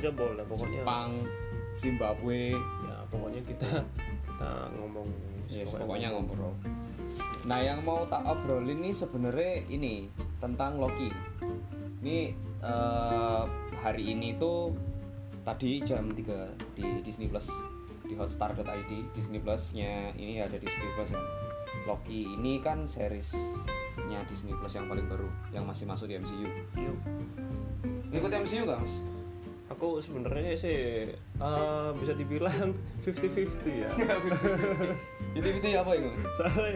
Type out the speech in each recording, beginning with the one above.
aja boleh pokoknya Jepang Zimbabwe ya pokoknya kita kita ngomong Yes, pokoknya ngobrol. Nah, yang mau tak obrolin nih sebenarnya ini tentang Loki. Ini eh, hari ini tuh tadi jam 3 di Disney Plus di hotstar.id Disney Plus-nya ini ada Disney Plus yang Loki ini kan seriesnya Disney Plus yang paling baru yang masih masuk di MCU. Yuk. Ngikut MCU nggak mas? Aku sebenarnya sih eh, bisa dibilang 50-50 ya. Jadi itu apa itu? soalnya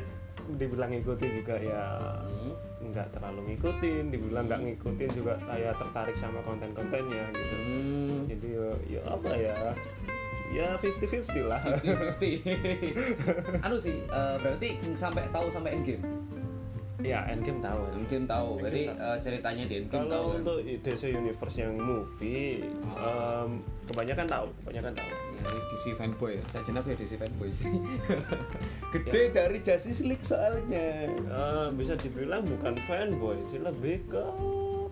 dibilang ngikutin juga ya Hmm. nggak terlalu ngikutin dibilang nggak ngikutin juga kayak tertarik sama konten-kontennya gitu. Hmm. jadi ya, ya apa ya? Ya 50-50 lah. 50 anu sih eh, berarti sampai tahu sampai endgame ya Endgame tahu. Ya. endgame tahu. Berarti Endgame eh, ceritanya di endgame tahu kalau kan? untuk DC Universe yang movie em, kebanyakan tahu kebanyakan tahu. Ya, ini DC fanboy saya jenap ya DC fanboy sih. Gede dari Justice League soalnya. Eh, bisa dibilang bukan fanboy sih lebih ke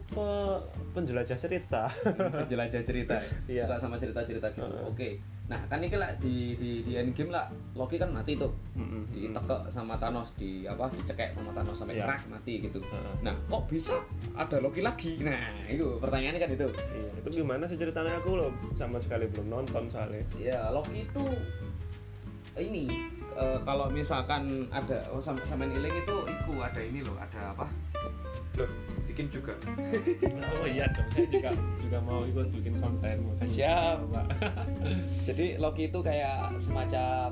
pe- penjelajah cerita. Penjelajah cerita Iya. suka sama cerita-cerita gitu. Heeh. oke nah kan ini lah di di di endgame lah Loki kan mati tuh Mm-mm. ditekek sama Thanos di apa dicekek sama Thanos sampai Iya. kerak mati gitu Heeh. nah kok bisa ada Loki lagi nah itu pertanyaannya kan itu Iya, itu gimana sih ceritanya aku loh sama sekali belum nonton soalnya. ya Loki itu ini eh, kalau misalkan ada oh sampai sampai iling itu iku ada ini loh ada apa loh bikin juga Oh iya dong, saya juga juga mau ikut bikin konten. Siap. coba. jadi Loki itu kayak semacam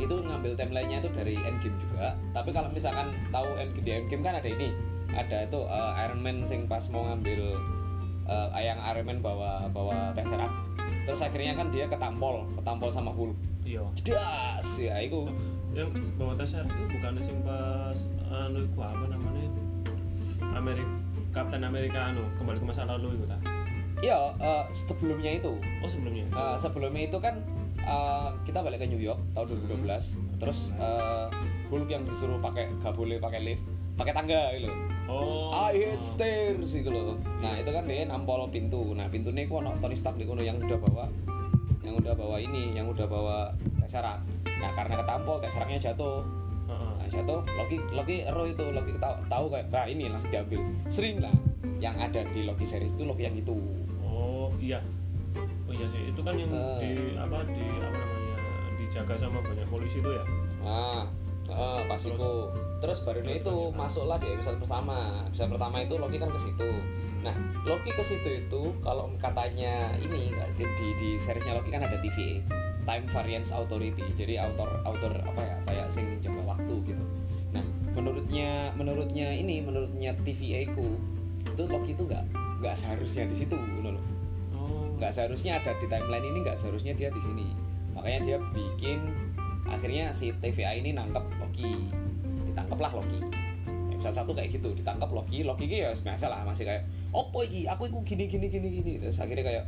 itu ngambil timelinenya itu dari Endgame juga tapi kalau misalkan tahu Endgame di Endgame kan ada ini ada itu eh, Iron Man sing pas mau ngambil eh, yang Iron Man bawa bawa Tesseract terus akhirnya kan dia ketampol ketampol sama Hulk Iya. das ya itu Yang bawa tasar itu bukan sing pas anu iku apa namanya? Amerika Captain America anu kembali ke masa lalu itu ta. Iya, eh, sebelumnya itu. Oh sebelumnya. Eh, sebelumnya itu kan eh, kita balik ke New York tahun 2012. Terus eh, Hulk yang disuruh pakai gak boleh pakai lift, pakai tangga gitu. Oh. I hate stairs gitu loh. Nah, itu kan dia nampol pintu. Nah, pintunya ku ono Tony Stark di kono yang udah bawa yang udah bawa ini, yang udah bawa Tesseract. Nah, karena ketampol Tesseractnya jatuh. Heeh. Nah, jatuh Loki Loki ero itu Loki tahu tahu kayak nah ini langsung diambil. Sering lah yang ada di Loki series itu Loki yang itu. Oh iya. Oh iya sih, itu kan yang Eh. di apa di apa namanya dijaga sama banyak polisi itu ya. Nah, eh, pas Terus? itu terus barunya itu masuklah di episode pertama. Episode pertama itu Loki kan ke situ. Nah, Loki ke situ itu kalau katanya ini di, di, di seriesnya Loki kan ada TVA, Time Variance Authority. Jadi autor autor apa ya kayak sing jaga waktu gitu. Nah, menurutnya menurutnya ini menurutnya TVA ku itu Loki itu nggak nggak seharusnya di situ gitu loh Oh. nggak seharusnya ada di timeline ini nggak seharusnya dia di sini. Makanya dia bikin akhirnya si TVA ini nangkep Loki. Ditangkaplah Loki. Episode satu kayak gitu ditangkap Loki. Loki ki ya biasa lah masih kayak opo iki? Aku iku gini gini gini gini. Terus akhirnya kayak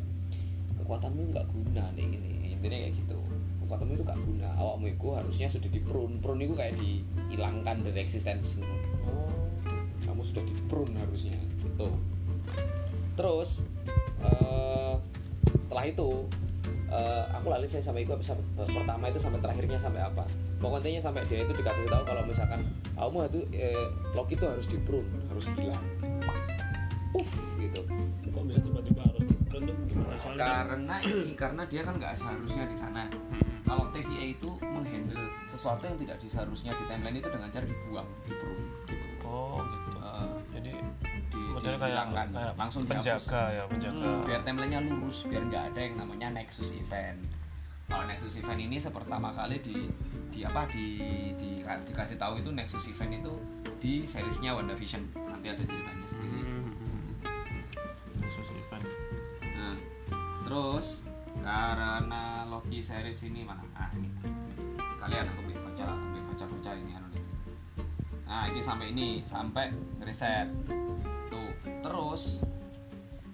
kekuatanmu nggak guna nih gini intinya kayak gitu. Kekuatanmu itu nggak guna. Awakmu itu harusnya sudah di prune prune itu kayak dihilangkan dari eksistensi. Oh. kamu sudah di prune harusnya gitu. Terus eh, setelah itu eh, aku lali saya sampai itu episode pertama itu sampai terakhirnya sampai apa. Pokoknya sampai dia itu dikasih tahu kalau misalkan kamu itu eh, Loki itu harus di prune harus hilang karena ini karena dia kan nggak seharusnya di sana Hmm. kalau TVA itu menghandle sesuatu yang tidak seharusnya di timeline itu dengan cara dibuang di prune gitu Oh gitu. Eh, Jadi di, modelnya kayak, kayak langsung dihapus. penjaga ya, penjaga. Hmm, biar timelinenya lurus biar nggak ada yang namanya Nexus Event kalau Nexus Event ini pertama kali di di apa di, di dikasih tahu itu Nexus Event itu di seriesnya WandaVision nanti ada ceritanya terus karena Loki series ini mana? Ah ini. Sekalian aku bikin baca baca baca ini anu nih. Nah ini sampai ini sampai reset. Tuh terus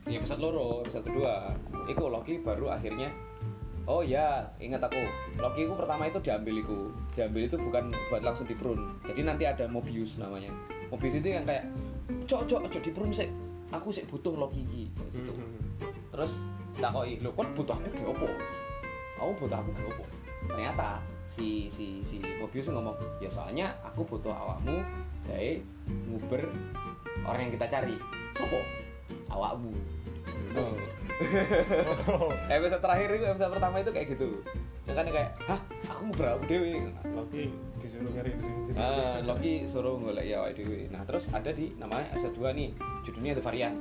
di episode loro episode kedua itu Loki baru akhirnya oh ya ingat aku. Loki itu pertama itu diambil itu diambil itu bukan buat langsung di prune jadi nanti ada Mobius namanya. Mobius itu yang kayak cok cok cok di prune sih. Aku sih butuh Loki iki." Kayak gitu. Hmm. Terus takoki lho kon butuh aku ge opo? Kamu butuh aku ge opo? Ternyata si si si Mobius ngomong ya soalnya aku butuh awakmu gawe nguber orang yang kita cari. Sopo? Awakmu. Oh. episode terakhir itu episode pertama itu kayak gitu. Ya kan kayak hah? Aku nguber aku dewi Loki disuruh nyari diri Ah, Loki suruh golek ya dhewe. Nah, terus ada di namanya S2 nih, judulnya The Variant.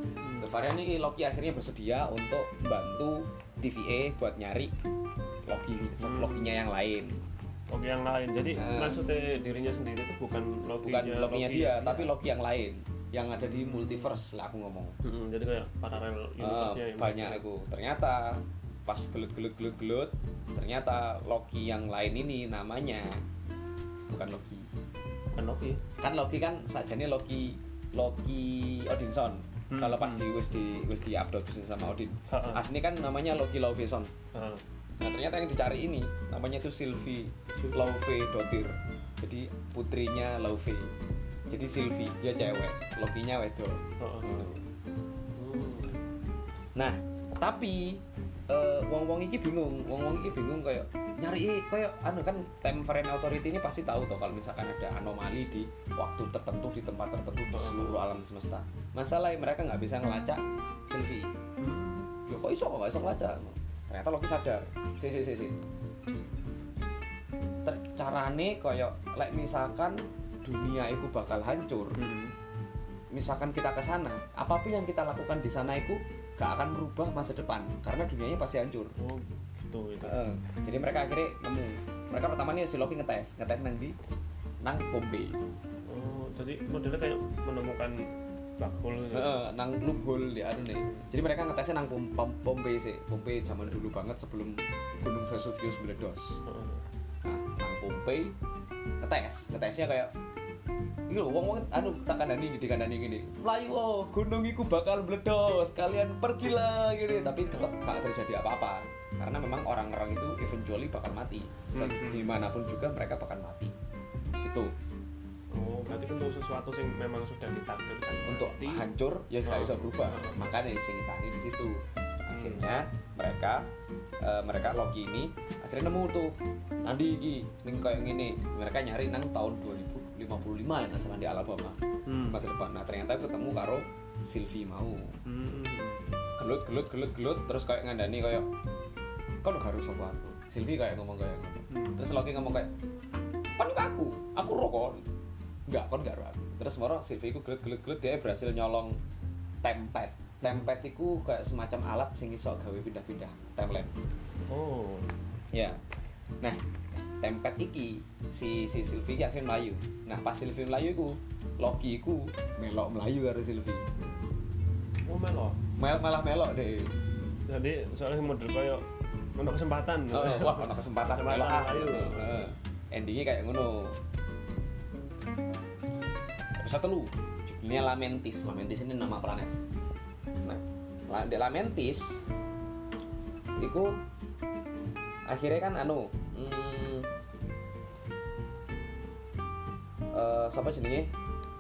Variant ini Loki akhirnya bersedia untuk membantu TVA buat nyari Loki Hmm. Lokinya yang lain. Loki yang lain jadi Nah. maksudnya dirinya sendiri itu bukan Loki Bukan Lokinya dia, tapi Loki yang lain yang ada di multiverse lah aku ngomong. Hmm, jadi kayak paralel Ah, universe-nya yang banyak aku. Ternyata pas gelut gelut gelut gelut ternyata Loki yang lain ini namanya bukan Loki. bukan Loki kan Loki kan sajane Loki Loki Odinson Hmm, kalau pas di wis di wis di upload bisnis sama Odin Ha-ha. asli kan namanya Loki Lauveson Ah, nah ternyata yang dicari ini namanya tuh Sylvie Sylvie. Lauve Dotir. Jadi putrinya Lauve jadi Sylvie dia cewek. Lokinya wedok. Gitu. Nah tapi eh, wong-wong iki bingung. Wong-wong iki bingung kayak nyari kayak anu kan time frame authority ini pasti tahu toh kalau misalkan ada anomali di waktu tertentu di tempat tertentu di seluruh alam semesta masalahnya mereka nggak bisa ngelacak Sylvie Hmm. ya kok iso kok nggak iso ngelacak ternyata Loki sadar si si si si carane kayak like misalkan dunia itu bakal hancur Hmm. misalkan kita ke sana, apa pun yang kita lakukan di sana itu gak akan merubah masa depan karena dunianya pasti hancur. oh gitu itu Heeh. Jadi mereka akhirnya nemu. Mereka pertama nih si Loki ngetes, ngetes nang di nang Bombay. oh jadi modelnya kayak menemukan hole gitu Heeh, nang loophole di anu nih. Jadi mereka ngetesnya nang Pom- Pom- sih. Bombay zaman dulu banget sebelum Gunung Vesuvius meledos. Heeh. Nah, nang Bombay ngetes, ngetesnya kayak Iki lho, wong-wong anu tak kandani di kandani gini. Melayu oh, gunung iku bakal meledos, kalian pergilah gini. Tapi tetap gak terjadi apa-apa. Memang orang-orang itu eventually bakal mati. Se- Hmm. Di mana pun juga mereka bakal mati. Gitu. oh berarti untuk sesuatu yang memang sudah ditakdirkan Untuk mati. hancur ya nggak Oh. bisa berubah. Oh. Makanya sing tani di situ. Akhirnya mereka eh, mereka Loki ini akhirnya nemu tuh nanti iki ning kayak gini mereka nyari nang tahun 2055 lah nggak salah di Alabama Hmm. masa depan nah ternyata ketemu karo Sylvie mau Hmm. gelut gelut gelut gelut terus kayak ngandani kayak kau udah harus aku aku? Sylvie kayak ngomong kayak ngono Hmm. terus Loki ngomong kayak kan itu aku? Aku rokok enggak kon enggak aku. Terus moro Sylvie ku gelut gelut gelut dia berhasil nyolong tempet. Tempet itu kayak semacam alat sing iso gawe pindah-pindah timeline. Oh. Ya. Nah tempet iki si si Sylvie ki akhirnya melayu nah pas Sylvie melayu iku Loki iku melok melayu karo Sylvie. Oh melo Mel malah melok deh jadi soalnya model kayak untuk kesempatan Oh, wah, ono kesempatan Kesempatan ah. melayu. Heeh. Endingnya kayak ngono. Episode telu, judulnya Lamentis. Lamentis ini nama planet. Nah, di Lamentis itu akhirnya kan anu hmm, eh siapa jenenge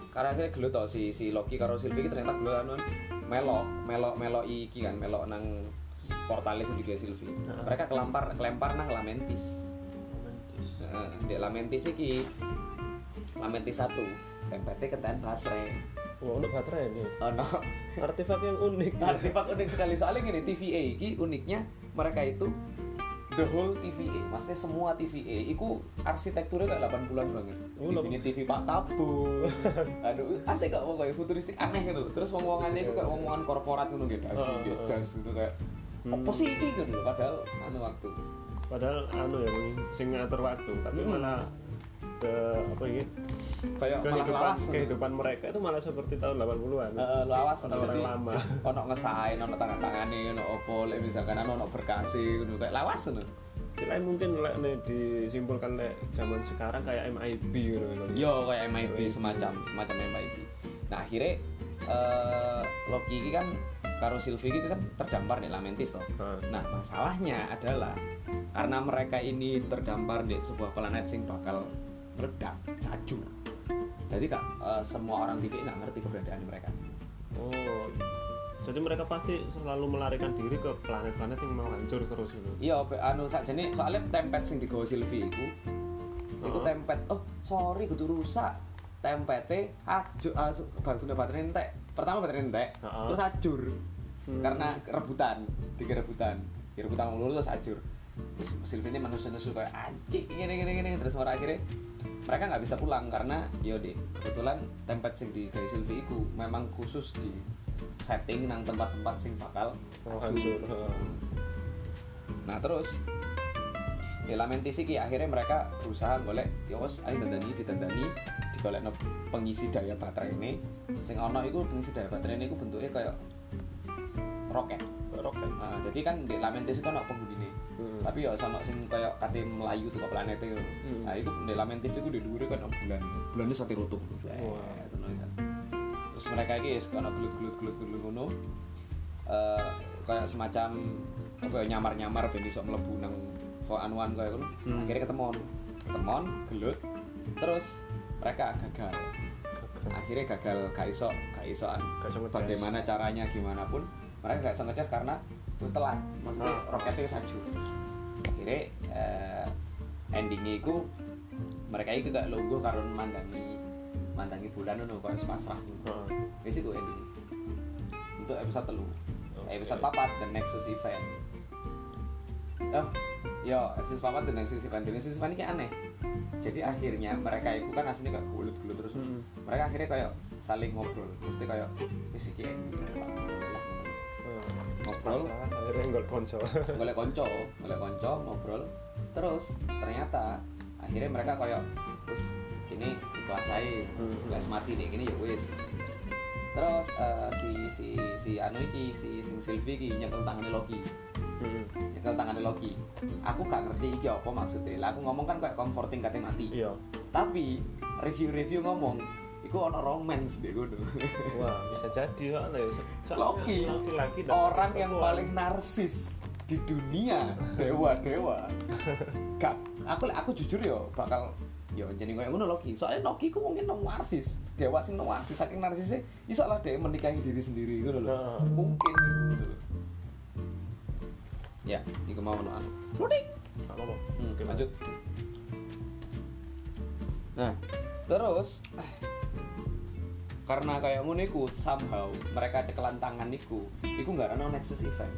karena akhirnya gelut tau si si Loki karo Sylvie ternyata gelut anu melok melok melok iki kan melok nang portalis juga Sylvie Heeh. mereka kelempar kelempar nang Lamentis. Romantis Heeh, di Lamentis iki Lamentis satu tempatnya keten baterai. Oh untuk baterai ini. Ono artefak yang unik. Artefak unik sekali. Soalnya gini TVA iki uniknya mereka itu the whole TVA. Maksudnya semua TVA. Itu arsitekturnya kayak 80-an banget Oh, TV TV Pak Tabu aduh asik kok pokoknya futuristik aneh gitu. Terus wong-wongannya itu kayak wong-wongan korporat gitu gitu Oh, asik oh, gitu oh. jas gitu kayak Hmm. apa sih ini gitu loh padahal anu waktu. Padahal anu ya sing ngatur waktu tapi Hmm. malah ke apa ini kayak malah kehidupan lawas. kehidupan mereka itu malah seperti tahun 80-an Heeh, lawas orang jadi lama. ono ngesain ono tanda tangane ono opo lek misalkan ono ono berkasi ngono kayak lawas ngono. Istilahnya mungkin lek nih disimpulkan lek zaman sekarang kayak MIB loh. yo kayak MIB semacam semacam MIB nah akhirnya eh Loki ini kan karo Sylvie ini kan terdampar di Lamentis toh Nah, nah masalahnya adalah karena mereka ini terdampar di sebuah planet sing bakal meledak sajur jadi kak eh, semua orang TV nggak ngerti keberadaan mereka. Oh jadi mereka pasti selalu melarikan diri ke planet-planet yang mau hancur terus gitu. Iya anu sakjane soalnya tempet sing digawa Sylvie iku iku Heeh. tempet oh sorry kudu rusak. Tempete ajur ah, baterai entek pertama baterai entek Heeh. terus ajur Hmm. karena rebutan tiga rebutan ya rebutan ngulur terus ajur terus Sylvie ini manusia nesu kayak anjing gini gini gini terus pada akhirnya mereka nggak bisa pulang karena yo deh kebetulan tempat sing di gawe Sylvie iku memang khusus di setting nang tempat-tempat sing bakal mau hancur. Nah terus ya Lamentis iki akhirnya mereka berusaha golek ya wes ayo ditandani digolek pengisi daya baterai ini. Sing ono iku pengisi daya baterai ini iku bentuknya kayak roket. Roket. Nah, jadi kan di Lamentis itu ono penghuninya Hmm. tapi ya sama sing kayak kate melayu tuh ke planet itu. Hmm. nah itu di Lamentis itu di dhuwure kan ono bulan. Bulannya sate rutuh Wah. terus mereka ini wis ono gelut-gelut gelut-gelut ngono. Eh, kayak semacam apa ya, nyamar-nyamar ben iso mlebu nang anuan kayak ngono. Hmm. akhirnya ketemon. Ketemon gelut. Terus mereka gagal. Akhirnya gagal. Gak iso gak iso ngecas. bagaimana caranya gimana pun mereka gak iso karena terus telat. Maksudnya Ah. roketnya wis ajur akhirnya eh, endingnya itu mereka itu gak lungguh karena mandangi mandangi bulan itu kok pasrah. Heeh. wis itu endingnya untuk episode telu. Oke. episode papat the Nexus event. Oh yo episode papat the Nexus event. The Nexus event ini aneh jadi akhirnya mereka itu kan aslinya gak gulut-gulut terus. Mm-mm. mereka akhirnya kayak saling ngobrol. Mesti kayak wis iki ngobrol. Masalah, akhirnya nggak konco. Golek konco golek konco ngobrol. Terus ternyata akhirnya mereka kayak wis gini ikhlas aja Hmm. ikhlas mati deh gini ya wis. Terus eh, si si si anu iki si sing Sylvie iki nyekel tangannya Loki Hmm. tangannya Loki. Aku gak ngerti iki apa maksudnya. Lah aku ngomong kan kayak comforting katanya mati. Iya. Tapi review-review ngomong iku ono romance deh gue wah bisa jadi soalnya soalnya Loki dan orang yang paling narsis di dunia dewa dewa gak aku aku jujur yo bakal yo jadi kayak ngono Loki. Soalnya Loki ku mungkin nong narsis dewa sing nong narsis saking narsisnya iso lah dia menikahi diri sendiri gitu loh Nah. mungkin gitu loh ya iku mau ono anu. Nggak apa-apa. Hmm, Oke, lanjut. Nah, terus karena kayak ngono iku somehow mereka cekelan tangan iku, iku nggak ada Nexus event.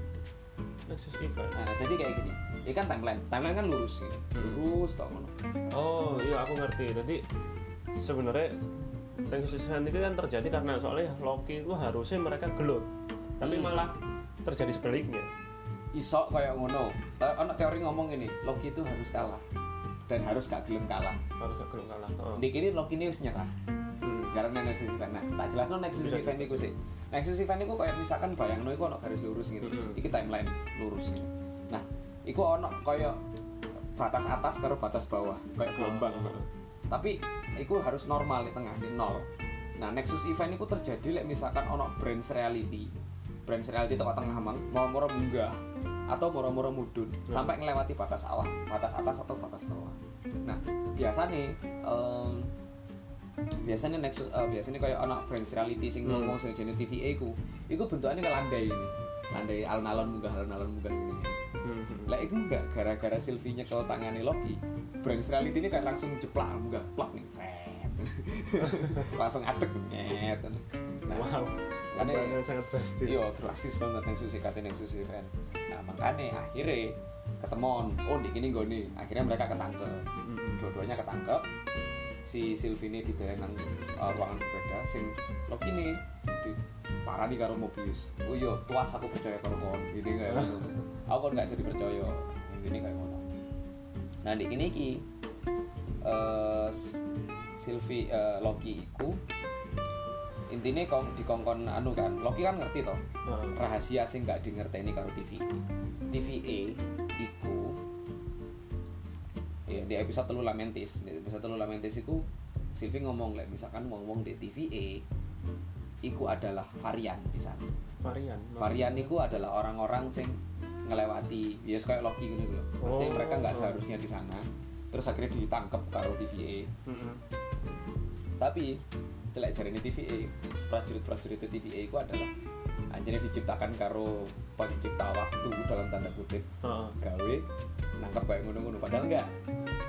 Nexus event Nah, jadi kayak gini. Ini kan timeline. Timeline kan lurus gitu. Lurus tau ngono. oh iya aku ngerti jadi sebenarnya Nexus event itu kan terjadi karena soalnya Loki itu harusnya mereka gelut tapi Hmm. malah terjadi sebaliknya Iso kayak ngono. Te- Ono teori ngomong ini, Loki itu harus kalah dan harus gak gelem kalah. harus gak gelut kalah Heeh. Di kini Loki ini wis nyerah. Hmm. karena Nexus event nah tak jelas Nexus Bisa. event itu sih Nexus event itu kayak misalkan bayang itu ono garis lurus gitu Mm-mm. iki timeline lurus gitu nah iku ono kayak batas atas karo batas bawah kayak gelombang Oh. tapi iku harus normal di tengah di nol nah Nexus event itu terjadi lek misalkan ono branch reality branch reality tengah tengah mang. Mau moro munggah atau moro-moro mudun Hmm. sampai ngelewati batas awal batas atas atau batas bawah. Nah biasanya em, biasanya Nexus eh, biasanya kayak anak branch reality sing Hmm. ngomong sing jenis TVA ku iku bentukannya kayak landai ini. Landai alun-alun munggah alun-alun munggah gini Hmm, hmm. lah itu enggak gara-gara Sylvie nyekel tangannya Loki branch reality ini kayak langsung jeplak munggah plak nih langsung atek nyet. Nah wow Aneh. Perubahannya sangat drastis. Iya drastis banget Nexus katanya Nexus event nah makanya akhirnya ketemuan oh di gini gue nih akhirnya mereka ketangkep. Hmm. dua-duanya ketangkep. Si Sylvie ini di dalam uh, ruangan berbeda. Sing Loki ini di parani karo Mobius. Oh iya tuas aku percaya karo kon. Ini kayak aku kan gak bisa dipercaya. Ini kayak ngono. Nah di ini ki eh, S- Sylvie eh, Loki iku intinya kong dikongkon anu kan Loki kan ngerti toh Heeh. rahasia sing gak ngerteni karo TVA TVA iku ya di episode telu Lamentis di episode telu Lamentis iku Sylvie ngomong like, misalkan ngomong di TVA iku adalah varian di sana. Varian varian iku adalah orang-orang sing ngelewati ya kayak Loki gitu loh pasti Oh. mereka nggak seharusnya di sana terus akhirnya ditangkap karo TVA Hmm, tapi celek jari ini TVA prajurit-prajurit TVA itu adalah anjene diciptakan karo pencipta waktu dalam tanda kutip. Heeh. gawe nangkep kayak ngono-ngono. Padahal enggak.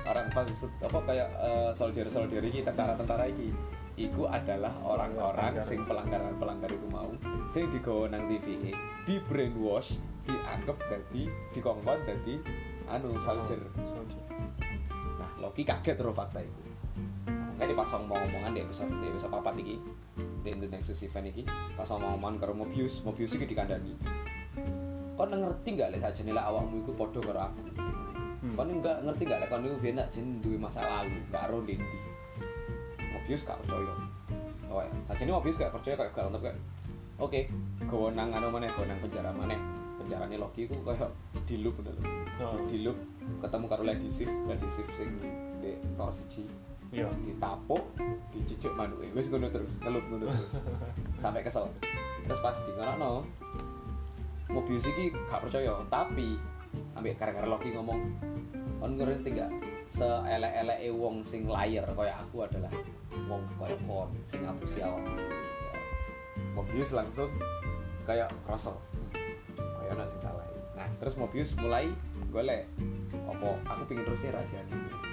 Orang maksud apa kayak soldier soldier iki tentara-tentara iki. Iku adalah orang-orang sing pelanggaran-pelanggar itu mau. Sing digawa nang TVA di brainwash dianggap dadi dikongkon dadi anu soldier. Soldier. nah Loki kaget terus fakta itu makanya pas ngomong-ngomongan di episode di episode papat iki di The Nexus Event iki pas ngomong-ngomongan karo Mobius Mobius iki dikandani kau ngerti nggak lek saja nilai awakmu iku podo karo aku Hmm. Kau nggak ngerti nggak lek kau niku biyen nak jen duwe masa lalu, nggak ro dendi. Mobius gak percaya. Oh ya, saja ini Mobius gak percaya kayak gak kayak Oke, gawa nang anu maneh, gawa nang penjara maneh. Penjarane Loki ku kayak di loop lho. Heeh. Di loop ketemu karo Lady Sif, Lady Sif sing di Thor siji Iya. ditapuk, dicicik manuke. Wis ngono terus, ngelup ngono terus. Sampai kesel. Terus pas di ngono Mobius iki gak percaya, tapi ambek gara-gara Loki ngomong kon ngerti gak seelek-eleke wong sing layar kaya aku adalah wong kaya kon sing ngapusi awak. Mobius langsung kayak kroso kaya ana sing salah nah terus Mobius mulai golek apa aku pingin terusnya rahasia ini.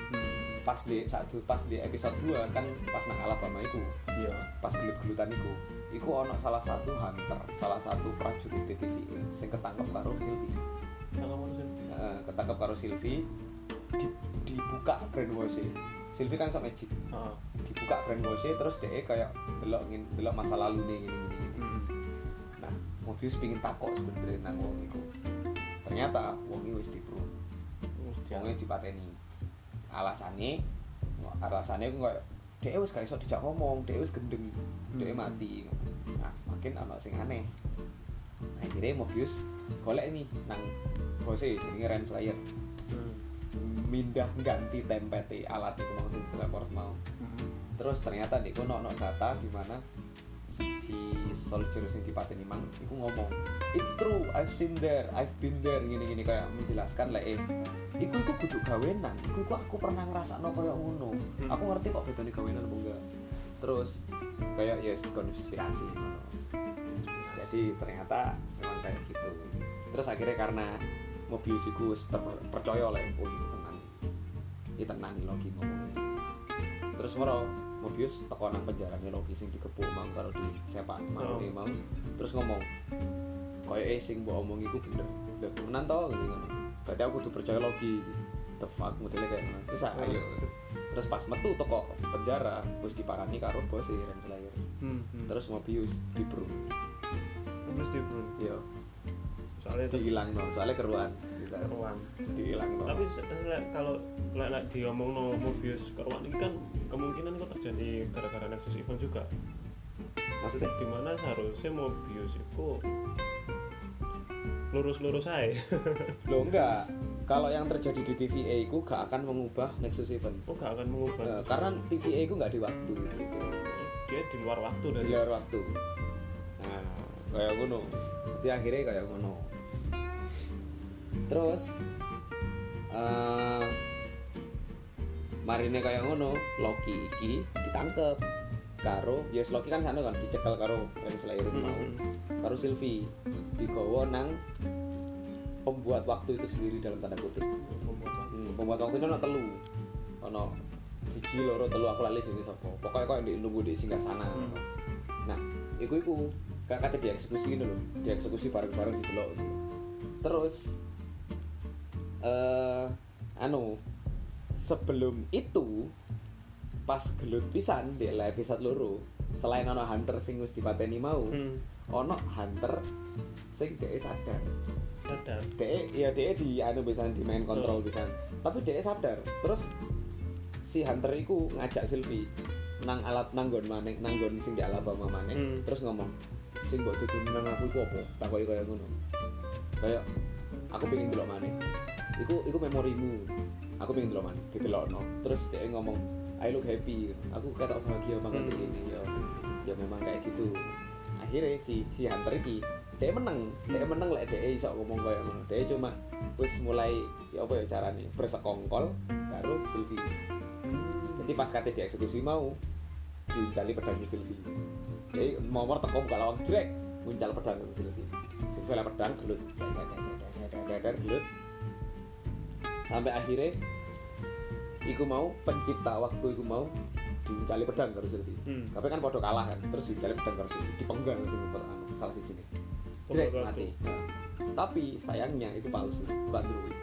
Pas di satu pas di episode 2 kan pas nang Alabama iku Iya. pas gelut-gelutan iku iku ono salah satu hunter salah satu prajurit TVA sing ketangkep karo sih. Eh, ketangkep karo Sylvie di, dibuka brainwash Sylvie kan sok magic Heeh. dibuka brainwash terus dia kayak delok ngin delok masa lalu nih gini gini, gini. Hmm. nah Mobius pingin takok sebenarnya nang wong iku ternyata wong iki wis dia. wong wis dipateni alasannya alasannya ku kayak dia wis gak iso dijak ngomong dia wis gendeng dia Hmm. mati nah makin ana sing aneh akhirnya Mobius golek nih nang bose jenenge Renslayer Hmm. mindah ganti tempete alat itu mau sing teleport mau Hmm. terus ternyata di kono ono data di mana si soldier sing dipateni mang iku ngomong it's true I've seen there I've been there gini gini kayak menjelaskan lah eh iku iku kudu gawenan iku iku aku pernah ngerasakno kayak ngono. Hmm. aku ngerti kok bedane gawenan apa enggak. Terus kayak ya yes, konspirasi jadi ternyata memang kayak gitu. Terus akhirnya karena Mobius iku percaya oleh oh itu tenan iki tenan iki Loki ngomongnya. Terus moro Mobius teko nang penjarane Loki sing dikepuk mau karo di sepak mau Oh. mau terus ngomong koyo eh sing mbok omong iku bener Lah temenan to? Gitu ngono. Berarti aku kudu percaya Loki. The fuck modelnya kayak ngono. Terus ah, ayo terus pas metu teko penjara wis diparani karo bos e Renslayer Hmm. hmm. terus Mobius dibro Terus dia pun. yo Soalnya dihilang no soalnya keruan no Tapi kalau lek lek diomong no Mobius keruan ini kan kemungkinan itu terjadi gara-gara Nexus Event juga. maksudnya? Di mana seharusnya Mobius itu lurus-lurus aja. lo enggak. Kalau yang terjadi di TVA itu gak akan mengubah Nexus Event. Oh gak akan mengubah. Eh, karena TVA itu nggak di waktu. Gitu. dia di luar waktu dari di luar waktu. Nah kayak ngono. Jadi akhirnya kayak ngono terus eh marine kayak ngono Loki iki ditangkep karo yes Loki kan sana kan dicekel karo Renslayer itu mau. Karo Sylvie digawa nang pembuat waktu itu sendiri dalam tanda kutip. Hmm, pembuat waktu itu ono telu. Ono siji loro telu aku lali sing sapa. Pokoknya kok di nunggu di singgah sana. Hmm. nah iku iku kate dieksekusi gitu loh dieksekusi bareng-bareng di delok gitu. terus eh anu sebelum itu pas gelut pisan di episode loro selain ono hunter sing wis dipateni mau Hmm. ono hunter sing dhek sadar. Sadar. dhek ya dhek di anu bisa di main kontrol bisa tapi dhek sadar. Terus si hunter iku ngajak Sylvie nang alat nanggon maneh nanggon sing di Alabama maneh. Hmm. terus ngomong sing mbok tutur nang aku iku apa? Takoki kaya ngono. Kayak aku pengen delok maneh iku iku memorimu. Aku pengen delok maneh didelokno. Terus dia ngomong I look happy. Aku ketok bahagia banget Hmm. ini ya ya memang kayak gitu. Akhirnya si si hunter iki dia menang. Dia menang lek dia iso ngomong kayak ngono. Dia cuma wis mulai ya apa ya caranya bersekongkol baru Sylvie. Jadi pas kate dieksekusi mau diuncali pedangnya Sylvie. Jadi momor teko buka lawang jelek muncal pedang Sylvie. Sylvie lah pedang gelut. Gelut sampai akhirnya iku mau pencipta waktu iku mau diuncali pedang karo Sylvie Hmm. tapi kan podo kalah kan terus diuncali pedang karo Sylvie dipenggal sing anu, salah nih. Jrek, Penggal mati. Nah, tapi sayangnya itu palsu bukan druid.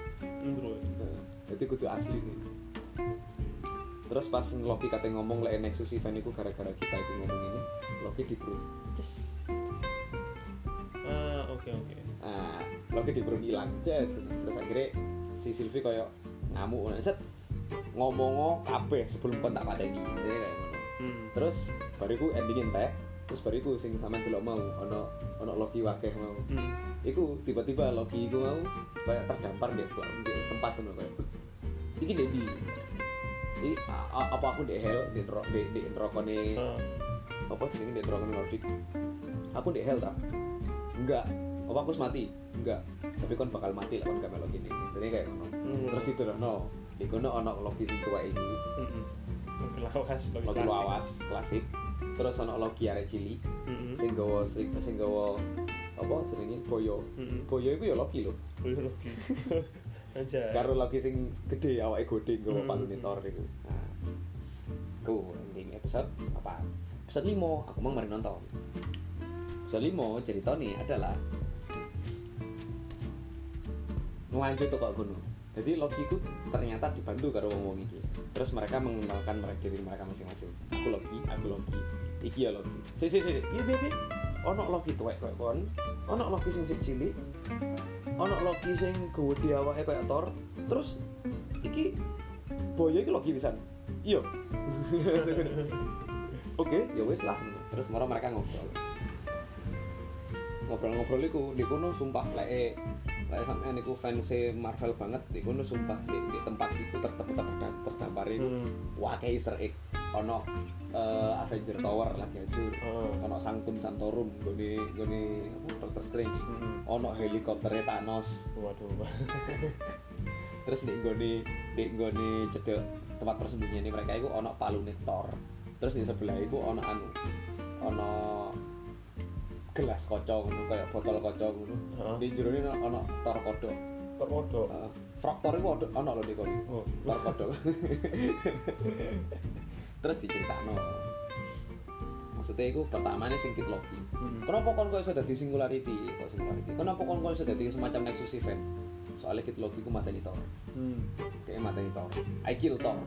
Android. Nah, jadi kudu asli nih. Terus pas Loki kata ngomong lah Nexus event itu gara-gara kita itu ngomong ini Loki di bro Ah, oke oke. nah Loki di bro hilang. Jes terus akhirnya si Sylvie koyo ngamuk nah, set ngomong kabeh sebelum kon tak pateni Jadi kayak ngono. Hmm. terus bariku ending entek terus bariku sing sampean delok mau ono ono Loki wakeh mau. Hmm. iku tiba-tiba Loki iku mau kayak terdampar di, di tempat ngono kayak iki dek di i a- a- apa aku dek hell di ro- di di nerokone Ah, apa jenenge di nerokone Nordic? Aku dek hell tak enggak. Apa aku mati? Enggak. Tapi kon bakal mati lah kon gak melok gini jadi kayak ngono Hmm. terus itu no di kono ono Loki sing tua iku hmm. Loki lawas, klasik. lawas klasik terus ono Loki arek cilik Hmm. sing gawa sing gawa apa jenenge boyo Hmm. boyo iku ya Loki lho iya, Loki. Aja. karo Loki sing gede awake gede gawa palune Thor iku nah ku ending episode apa episode 5 aku mau mari nonton episode 5 ceritanya adalah lanjut tuh kok gunung. Jadi Loki ku ternyata dibantu karo wong-wong iki. Terus mereka mengenalkan mereka diri mereka masing-masing. Aku Loki aku Loki iki ya Loki si si si iya bebe ono Loki tuwek koyo kon. Ono Loki sing sing cilik. Ono Loki sing gede awake koyo Thor. Terus iki boyo iki Loki pisan? Iya. Oke ya wis lah. Terus moro mereka ngobrol. Ngobrol-ngobrol iku di kono sumpah lek lek sampean niku fans Marvel banget di kono sumpah di, di tempat iku terdapat terdampar iku Hmm. wakai Easter egg ono eh, Avenger Tower lagi hancur Oh. ono Sanctum Santorum gone gone apa Doctor Strange Hmm. ono helikopternya Thanos Waduh. terus di gone di gone cedek tempat persembunyian mereka itu ono palune Thor terus di sebelah itu ono anu gelas kocok ngono kayak botol kocok ngono Heeh. di jero Thor kodok Terwodo. uh, Fractor itu ono ono lho di kono Oh. Thor kodok terus diceritakno maksudnya itu pertamanya singkit Loki Hmm. Kenapa kon kok iso dadi singularity? Kok singularity? Kenapa kon kok iso dadi semacam Nexus event? Soalnya Kid Loki ku mateni Thor. Hmm. Kayak mateni Thor. I kill Thor.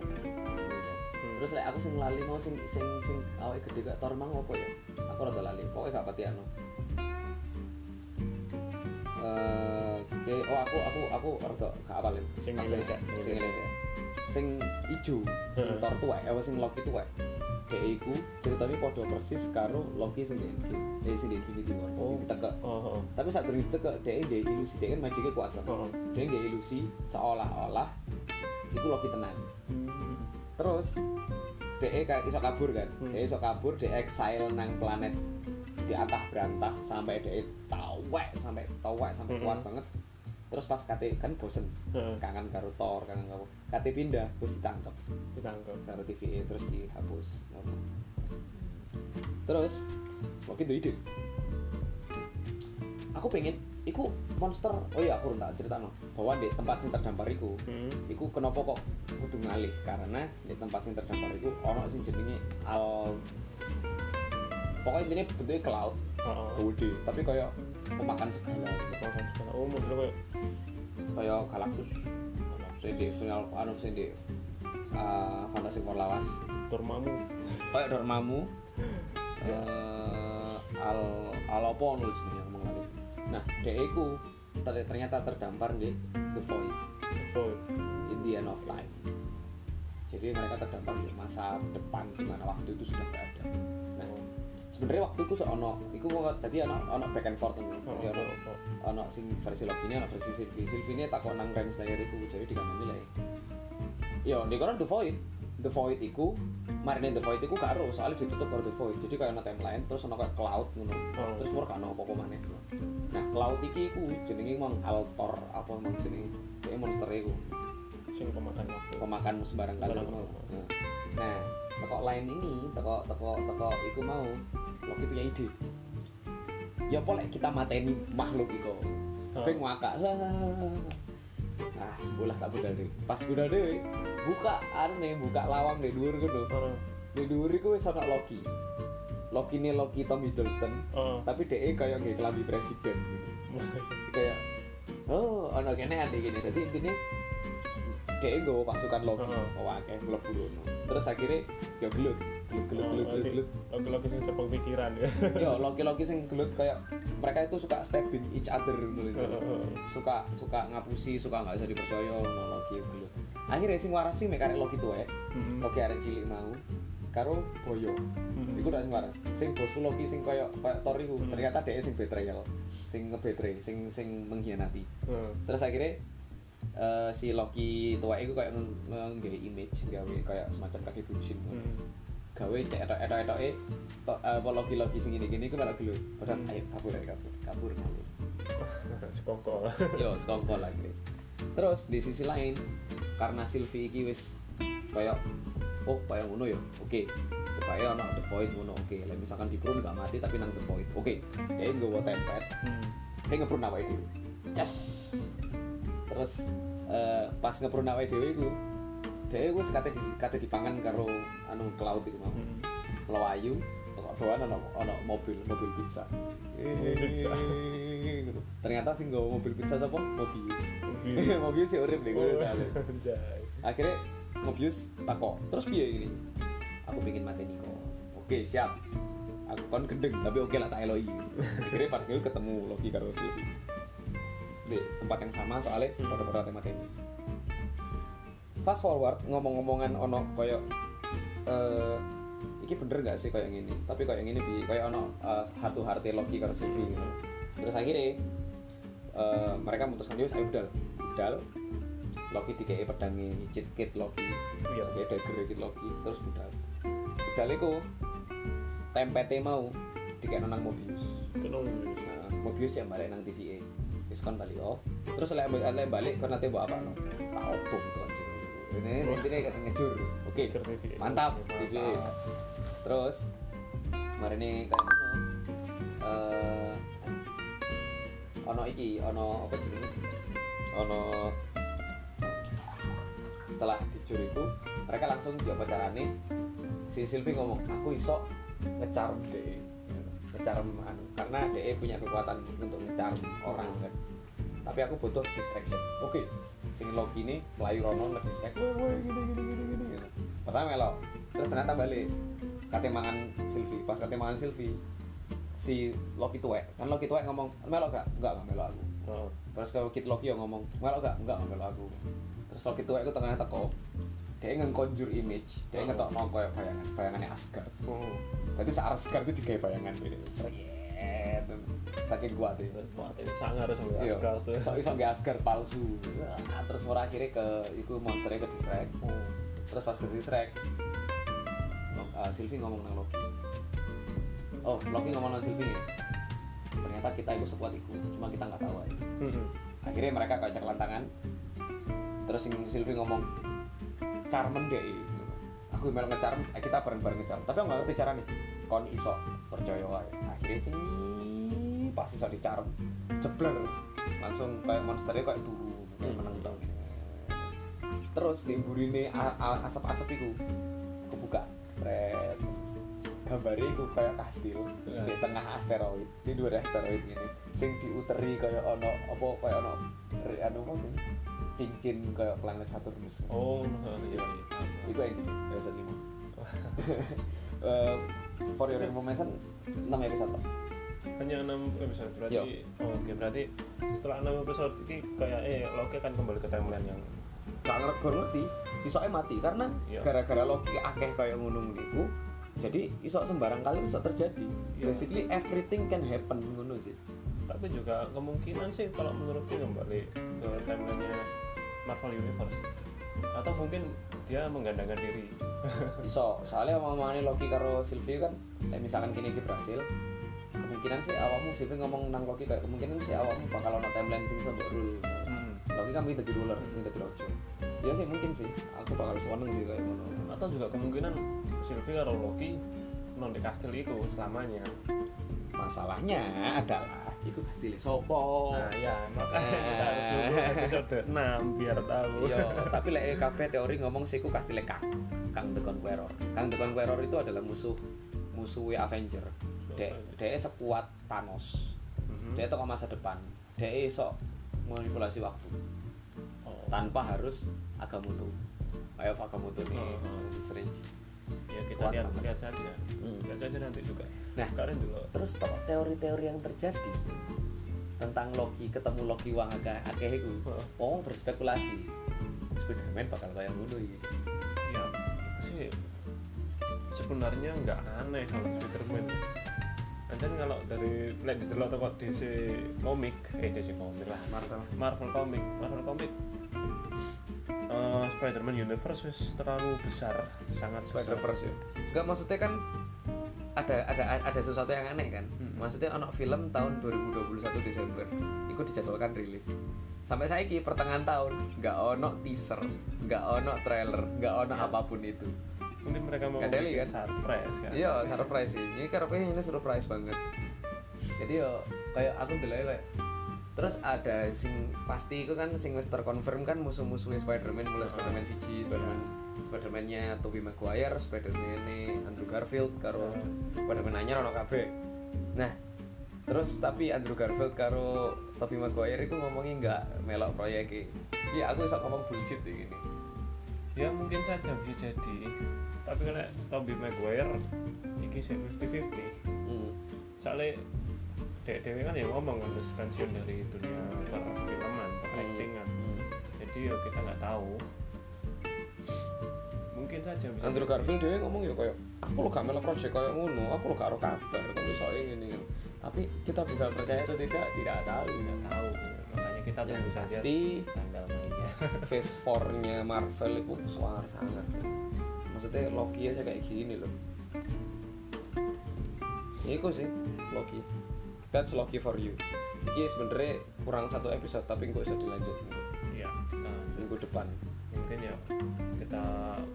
Terus lek aku sing lali mau sing sing sing awake gede kayak Thor mang apa ya? Aku rada lali. Pokoknya gak pati anu. Eh, kayak oh aku aku aku rada gak apal ya. Sing Indonesia, sing Indonesia. Sing ijo, sing. Thor tuwek, eh sing Loki tuwek. Dek iku ceritanya podo persis karo Loki sing Endgame. Eh sing di Infinity War, Oh. sing ditekek. Oh, oh. tapi saat durung ditekek dia dia ilusi dia kan magicnya kuat kan Oh. dia dia ilusi seolah-olah itu Loki tenan Hmm. terus dia kayak iso kabur kan Hmm. dia iso kabur dia exile nang planet di atah berantah sampai dia tawek sampai tawek sampai Hmm. kuat banget terus pas kate kan bosen Heeh. kangen karo Thor kangen karo kate pindah terus ditangkap Ditangkap. karo TVA terus dihapus terus Loki tuh ide aku pengen iku monster. Oh iya aku tak cerita bahwa di tempat yang terdampar iku Hmm. iku kenapa kok kudu ngalih? Karena di tempat yang terdampar iku ono sing jenenge al pokoknya intinya bentuknya cloud Oh, oh. gede tapi kayak pemakan segala. Makan segala. Oh, model kayak kayak galactus sing di final anu sing di uh, Fantastic Four lawas. Dormamu. kayak Dormammu. Eh al al apa nah ter- ternyata terdampar di The Void. Void. in the end of time jadi mereka terdampar di masa depan di mana waktu itu sudah tidak ada. Nah sebenarnya waktu itu ono iku kok tadi ono ono back and forth ngono. Oh, Jadi ono oh, oh. ono sing versi Loki ini ono versi Sylvie. Sylvie ini takut nang Ren Slayer iku jadi dikandani lah yo di kono The Void The Void iku marine The Void iku gak ero soalnya ditutup karo The Void. Jadi kayak ono timeline terus ono kayak cloud ngono. Oh. terus gak ono apa-apa maneh. Nah cloud iki iku jenenge mang Altor apa mang jenenge? Kayak monster iku. Sing pemakan waktu. pemakan sembarang kali waktu. Nah, nah teko lain ini teko teko teko iku mau Loki punya ide. Ya lek kita mateni makhluk iku? Oh. ben ah sebelah tak budal deh pas budal deh buka ane buka lawang di dhuwur ngono Heeh. di dhuwur iku wis ana Loki Loki ini Loki Tom Hiddleston Heeh. tapi DE kayak nggak kelambi presiden gitu. kayak oh ono kene ade gini jadi intinya DE gue pasukan Loki Heeh. oh akeh mlebu terus akhirnya ya gelut gelut gelut gelut gelut gelut Lagi-lagi sing sepeng pikiran ya. ya Loki Loki sing gelut kayak mereka itu suka stabbing each other gitu suka suka ngapusi suka nggak bisa dipercaya ngono Loki gelut akhirnya sing waras sih mek arek Loki tuwek. Loki arek cilik mau karo Boyo Mm-mm. iku udah sing waras sing bosku Loki sing koyo koyo Thor iku Hmm. ternyata dia sing betrayal sing ngebetray sing sing mengkhianati terus akhirnya eh, si Loki tua itu kayak nge image gawe kayak semacam kaki buncin Hmm. Gawe cek etok etok etok eh apa Loki Loki sing gini gini malah gelut padahal Hmm. ayo kabur ayo kabur kabur kabur Sekongkol. yo sekongkol lagi terus di sisi lain karena Sylvie iki wis kayak oh kayak ngono ya oke. Supaya ono the void ngono oke. Lah misalkan di prune gak mati tapi nang the void oke. Dia nggawa tempet. Hmm. dia ngeprune awake dhewe. Cas terus eh, pas ngeprune awake dhewe iku dia wis kate di kate dipangan karo anu cloud iku mau. Hmm. melayu kok doan ono ono mobil mobil pizza. Pizza. Gitu. ternyata sing nggawa mobil pizza sapa? Mobius. Mobius. Sih urip nih gue Oh, akhirnya Mobius tako terus piye gini aku pengen mati Niko. Oke siap. Aku kon gendeng tapi oke lah tak eloi. Akhirnya pas gue ketemu Loki karo Sylvie. Di tempat yang sama soalnya Hmm. pada pada tema. ini fast forward ngomong-ngomongan ono koyo eh iki bener gak sih kayak gini tapi kayak gini bi kayak ono uh, heart to heart Loki karo Sylvie gitu. terus akhirnya eh, mereka memutuskan dia ayo budal. Budal Loki dikei pedangi cheat kit Loki. Iya. Oke, dagger kit Loki terus budal. Budal iku tempete mau dikei nang Mobius. Kenong. nah, Mobius yang balik nang TVA terus kan balik oh. Terus lek balik kan nanti bawa apa? No tak obong itu ini intinya kata ngejur oke Ngejur mantap. Terus kemarin ini eh ono iki ono apa jenenge? Ono setelah dijur itu mereka langsung di apa carane si Sylvie ngomong aku iso ngecharm deh ngecharm anu karena DE punya kekuatan untuk ngecharm orang kan. Tapi aku butuh distraction. Oke sing Loki ini melayu rono woi woi gini gini gini gini gitu. pertama melo terus ternyata balik kate mangan Sylvie pas kate mangan Sylvie si Loki tuwek kan Loki tuwek ngomong melo gak enggak enggak melo aku Oh. terus kalau Kid Loki yang ngomong melo gak enggak enggak melo aku terus Loki tuwek itu tengah teko dia nge-conjure image dia Oh. ngetok nong kayak bayangan bayangannya Asgard Oh. Jadi saat Asgard itu digawe bayangan gitu. Seret. Saking kuat itu. Wah, ini sangar sampai Iya. Asgard tuh. So iso nggak Asgard palsu. Nah, terus murah akhirnya ke iku monsternya ke distract. Oh. Terus pas ke distract uh, Sylvie ngomong nang Loki. Oh, Loki ngomong nang Sylvie. Ternyata kita itu sekuat itu, cuma kita nggak tahu aja. Hmm. Akhirnya mereka kocak lantangan. Terus Sylvie ngomong Charmen deh. Aku mel ngecharm, eh, kita bareng-bareng ngecharm. Tapi aku nggak ngerti caranya. Kon iso percaya wae. Akhirnya sing pas iso dicharm, jebler. Langsung kayak monsternya kayak turu, kayak menang dong. Terus di burine a- asap-asap itu kebuka. Fred. Gambarnya itu kayak kastil Ya. di tengah asteroid, di dua asteroid ini. Sing diuteri kayak ono apa kayak ono anu apa sih? cincin kayak planet Saturnus. Oh, iya iya. Itu yang biasa lima. For your information, 6 episode. Hanya 6 episode berarti Yo. oh, oke berarti setelah 6 episode ini kayak eh Loki akan kembali ke timeline yang Gak ngerti, gak ngerti, isoke mati karena Iya. gara-gara Loki akeh kayak ngono niku. Jadi iso sembarang kali iso terjadi. Iya. Basically everything can happen ngono sih. tapi juga kemungkinan sih kalau menurutku kembali ke timelinenya Marvel Universe atau mungkin dia menggandangkan diri Iso, soalnya omongane Loki karo Sylvie kan, kayak misalkan kini berhasil, kemungkinan sih awakmu Sylvie ngomong nang Loki kayak kemungkinan sih awakmu bakal ono timeline sing mbok rule. Hmm. Loki kan minta ruler, minta rojo. Ya sih mungkin sih, aku bakal seneng sih kayak ngono. atau juga kemungkinan Sylvie karo Loki non di kastil itu selamanya masalahnya adalah itu pasti sopo nah ya makanya kita harus episode 6 biar tahu iya tapi lek kabeh teori ngomong sih ku kastile Kang Kang The Conqueror Kang The Conqueror itu adalah musuh musuhnya Avenger dek dek sekuat Thanos Mhm. dia tokoh masa depan dia iso manipulasi waktu Oh. tanpa harus Agamotto kayak Agamotto nih Oh. Strange ya kita Kuat lihat banget. lihat saja Hmm. lihat saja nanti juga Nah. kalian dulu terus toh teori-teori yang terjadi tentang Loki ketemu Loki wang akeh akeh iku Heeh. wong berspekulasi Spiderman bakal kayak ngono iki ya sih sebenarnya nggak aneh kalau Spiderman dan kalau dari lihat di delok toko DC komik eh DC komik lah. Marvel. Marvel komik Marvel komik eh, Spider-Man universe wis terlalu besar sangat Spider Verse ya? Enggak maksudnya kan ada ada ada sesuatu yang aneh kan? Hmm. maksudnya ono film tahun 2021 Desember itu dijadwalkan rilis. Sampai saya pertengahan tahun nggak ono teaser nggak ono trailer nggak ono Ya. apa pun itu mungkin mereka mau Nggak teli, bikin kan? surprise kan? Iya surprise sih. Ini karena ini surprise banget. Jadi yo kayak aku dulu kayak terus ada sing pasti itu kan sing wis terkonfirm kan musuh-musuhnya Spider-Man mulai Ah. Spider-Man siji Spider-Man Spider-Man-nya Tobey Maguire Spider-Man Andrew Garfield karo Ah. Spider-Man anyar ono kabeh. Nah terus tapi Andrew Garfield karo Tobey Maguire itu ngomongnya nggak melok proyek iya aku bisa ngomong bullshit gini ya mungkin saja bisa jadi tapi kalau Tobey Maguire iki sih 50-50 hmm. soalnya dek dewe kan ya ngomong kan terus pensiun dari dunia perfilman actingan. Hmm. jadi ya kita nggak tahu. Mungkin saja bisa Andrew. Garfield dia ngomong ya kayak aku lo gak melok project kayak ngono aku lo gak ada kabar kok bisa ini tapi kita bisa percaya atau tidak tidak tahu nggak tahu. Makanya kita tunggu saja pasti tanggal mainnya. Phase 4 nya Marvel itu suar sangat sih maksudnya Loki aja kayak gini loh. Ya itu sih Loki. That's Loki for you. Ini sebenarnya kurang satu episode tapi nggak bisa dilanjut. Ya kita minggu depan. mungkin ya kita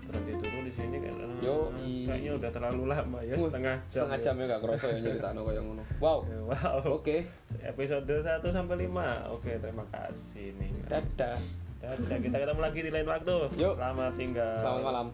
berhenti dulu di sini karena Yo, i- kayaknya udah terlalu lama ya Wah, setengah jam setengah ya. jam ya gak kerasa ya nyeritain kayak ngono. Wow. Wow. Oke. Episode 1 sampai 5 oke terima kasih nih dadah. Dadah, kita ketemu lagi di lain waktu. Yuk. selamat tinggal. Selamat malam